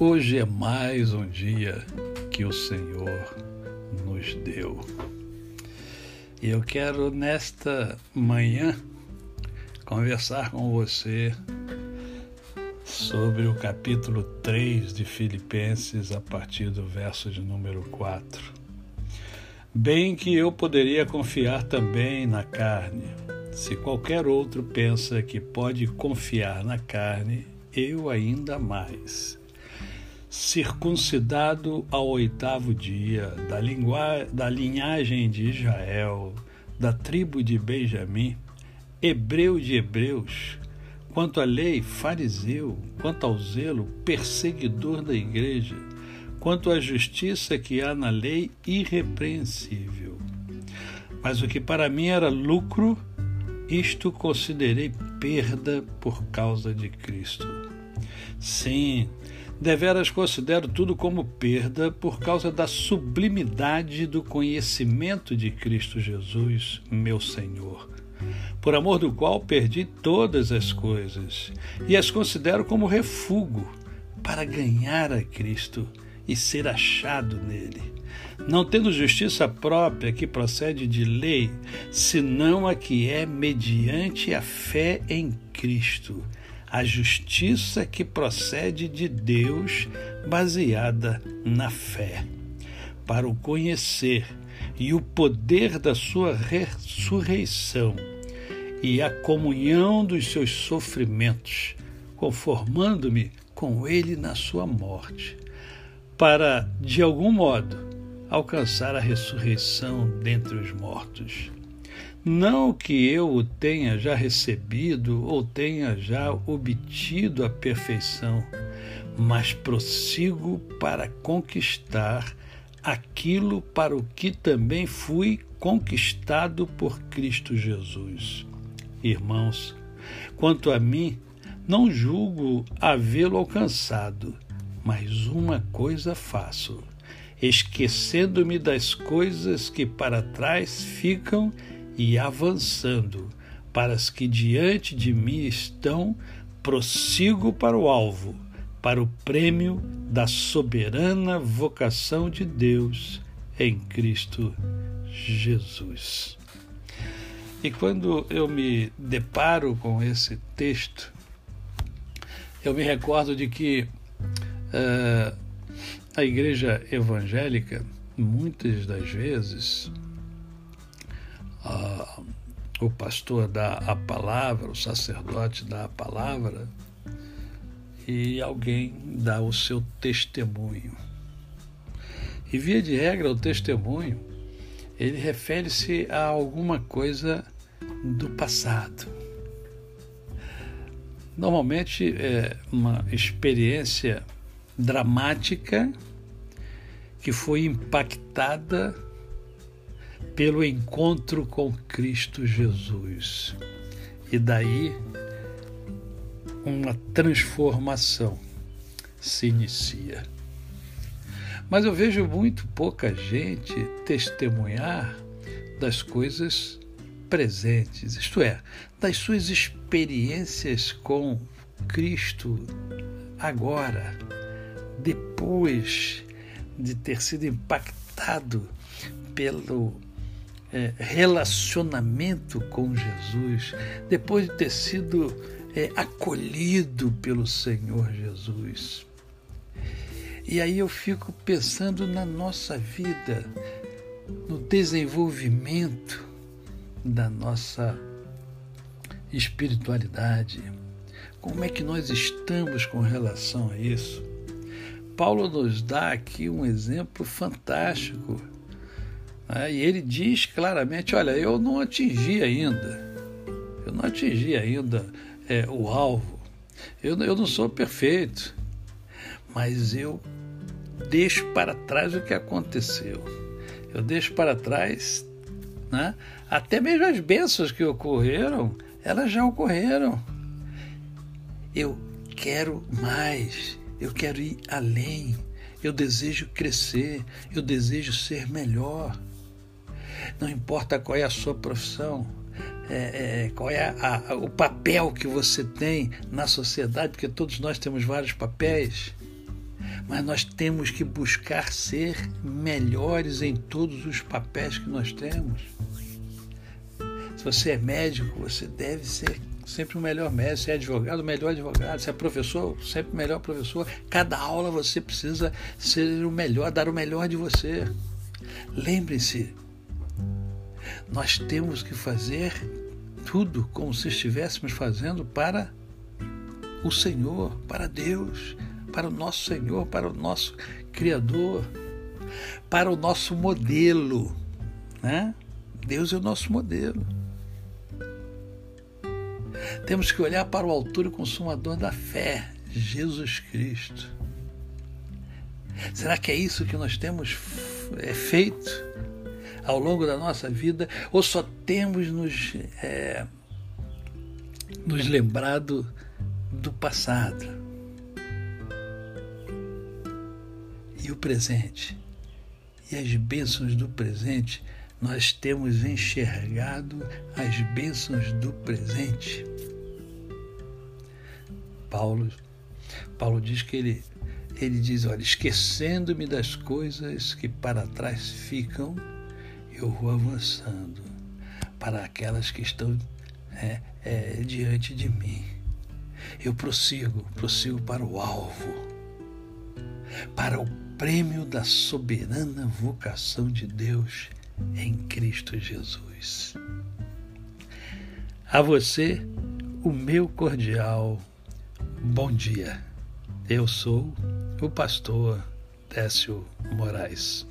Hoje é mais um dia que o Senhor nos deu. E eu quero nesta manhã conversar com você sobre o capítulo 3 de Filipenses, a partir do verso de número 4. Bem que eu poderia confiar também na carne. Se qualquer outro pensa que pode confiar na carne, eu ainda mais circuncidado ao oitavo dia, da, lingua, da linhagem de Israel, da tribo de Benjamim, hebreu de hebreus, quanto à lei, fariseu, quanto ao zelo, perseguidor da igreja, quanto à justiça que há na lei, irrepreensível. Mas o que para mim era lucro, isto considerei perda por causa de Cristo. Sim, Deveras considero tudo como perda por causa da sublimidade do conhecimento de Cristo Jesus, meu Senhor, por amor do qual perdi todas as coisas e as considero como refúgio para ganhar a Cristo e ser achado nele, não tendo justiça própria que procede de lei, senão a que é mediante a fé em Cristo a justiça que procede de Deus, baseada na fé, para o conhecer e o poder da sua ressurreição e a comunhão dos seus sofrimentos, conformando-me com ele na sua morte, para, de algum modo, alcançar a ressurreição dentre os mortos. Não que eu o tenha já recebido ou tenha já obtido a perfeição, mas prossigo para conquistar aquilo para o que também fui conquistado por Cristo Jesus. Irmãos, quanto a mim, não julgo havê-lo alcançado, mas uma coisa faço, esquecendo-me das coisas que para trás ficam e avançando para as que diante de mim estão, prossigo para o alvo, para o prêmio da soberana vocação de Deus em Cristo Jesus. E quando eu me deparo com esse texto, eu me recordo de que uh, a igreja evangélica, muitas das vezes, a, o pastor dá a palavra, o sacerdote dá a palavra e alguém dá o seu testemunho. E via de regra, o testemunho ele refere-se a alguma coisa do passado. Normalmente é uma experiência dramática que foi impactada pelo encontro com Cristo Jesus. E daí uma transformação se inicia. Mas eu vejo muito pouca gente testemunhar das coisas presentes, isto é, das suas experiências com Cristo agora, depois de ter sido impactado pelo é, relacionamento com Jesus, depois de ter sido é, acolhido pelo Senhor Jesus. E aí eu fico pensando na nossa vida, no desenvolvimento da nossa espiritualidade. Como é que nós estamos com relação a isso? Paulo nos dá aqui um exemplo fantástico né? E ele diz claramente: olha, eu não atingi ainda, eu não atingi ainda é, o alvo, eu, eu não sou perfeito, mas eu deixo para trás o que aconteceu, eu deixo para trás, né? até mesmo as bênçãos que ocorreram, elas já ocorreram. Eu quero mais, eu quero ir além, eu desejo crescer, eu desejo ser melhor não importa qual é a sua profissão, é, é, qual é a, a, o papel que você tem na sociedade, porque todos nós temos vários papéis. mas nós temos que buscar ser melhores em todos os papéis que nós temos. Se você é médico, você deve ser sempre o melhor médico. Se é advogado, o melhor advogado. Se é professor, sempre o melhor professor. Cada aula você precisa ser o melhor, dar o melhor de você. Lembre-se, nós temos que fazer tudo como se estivéssemos fazendo para o Senhor, para Deus, para o nosso Senhor, para o nosso Criador, para o nosso modelo. Né? Deus é o nosso modelo. Temos que olhar para o autor e consumador da fé, Jesus Cristo. Será que é isso que nós temos é, feito ao longo da nossa vida? Ou só temos nos, é, nos lembrado do passado? E o presente? E as bênçãos do presente? Nós temos enxergado as bênçãos do presente. Paulo, Paulo diz que ele, ele diz, olha, esquecendo-me das coisas que para trás ficam, eu vou avançando para aquelas que estão é, é, diante de mim. Eu prossigo, prossigo para o alvo, para o prêmio da soberana vocação de Deus em Cristo Jesus. A você, o meu cordial bom dia. Eu sou o pastor Décio Moraes.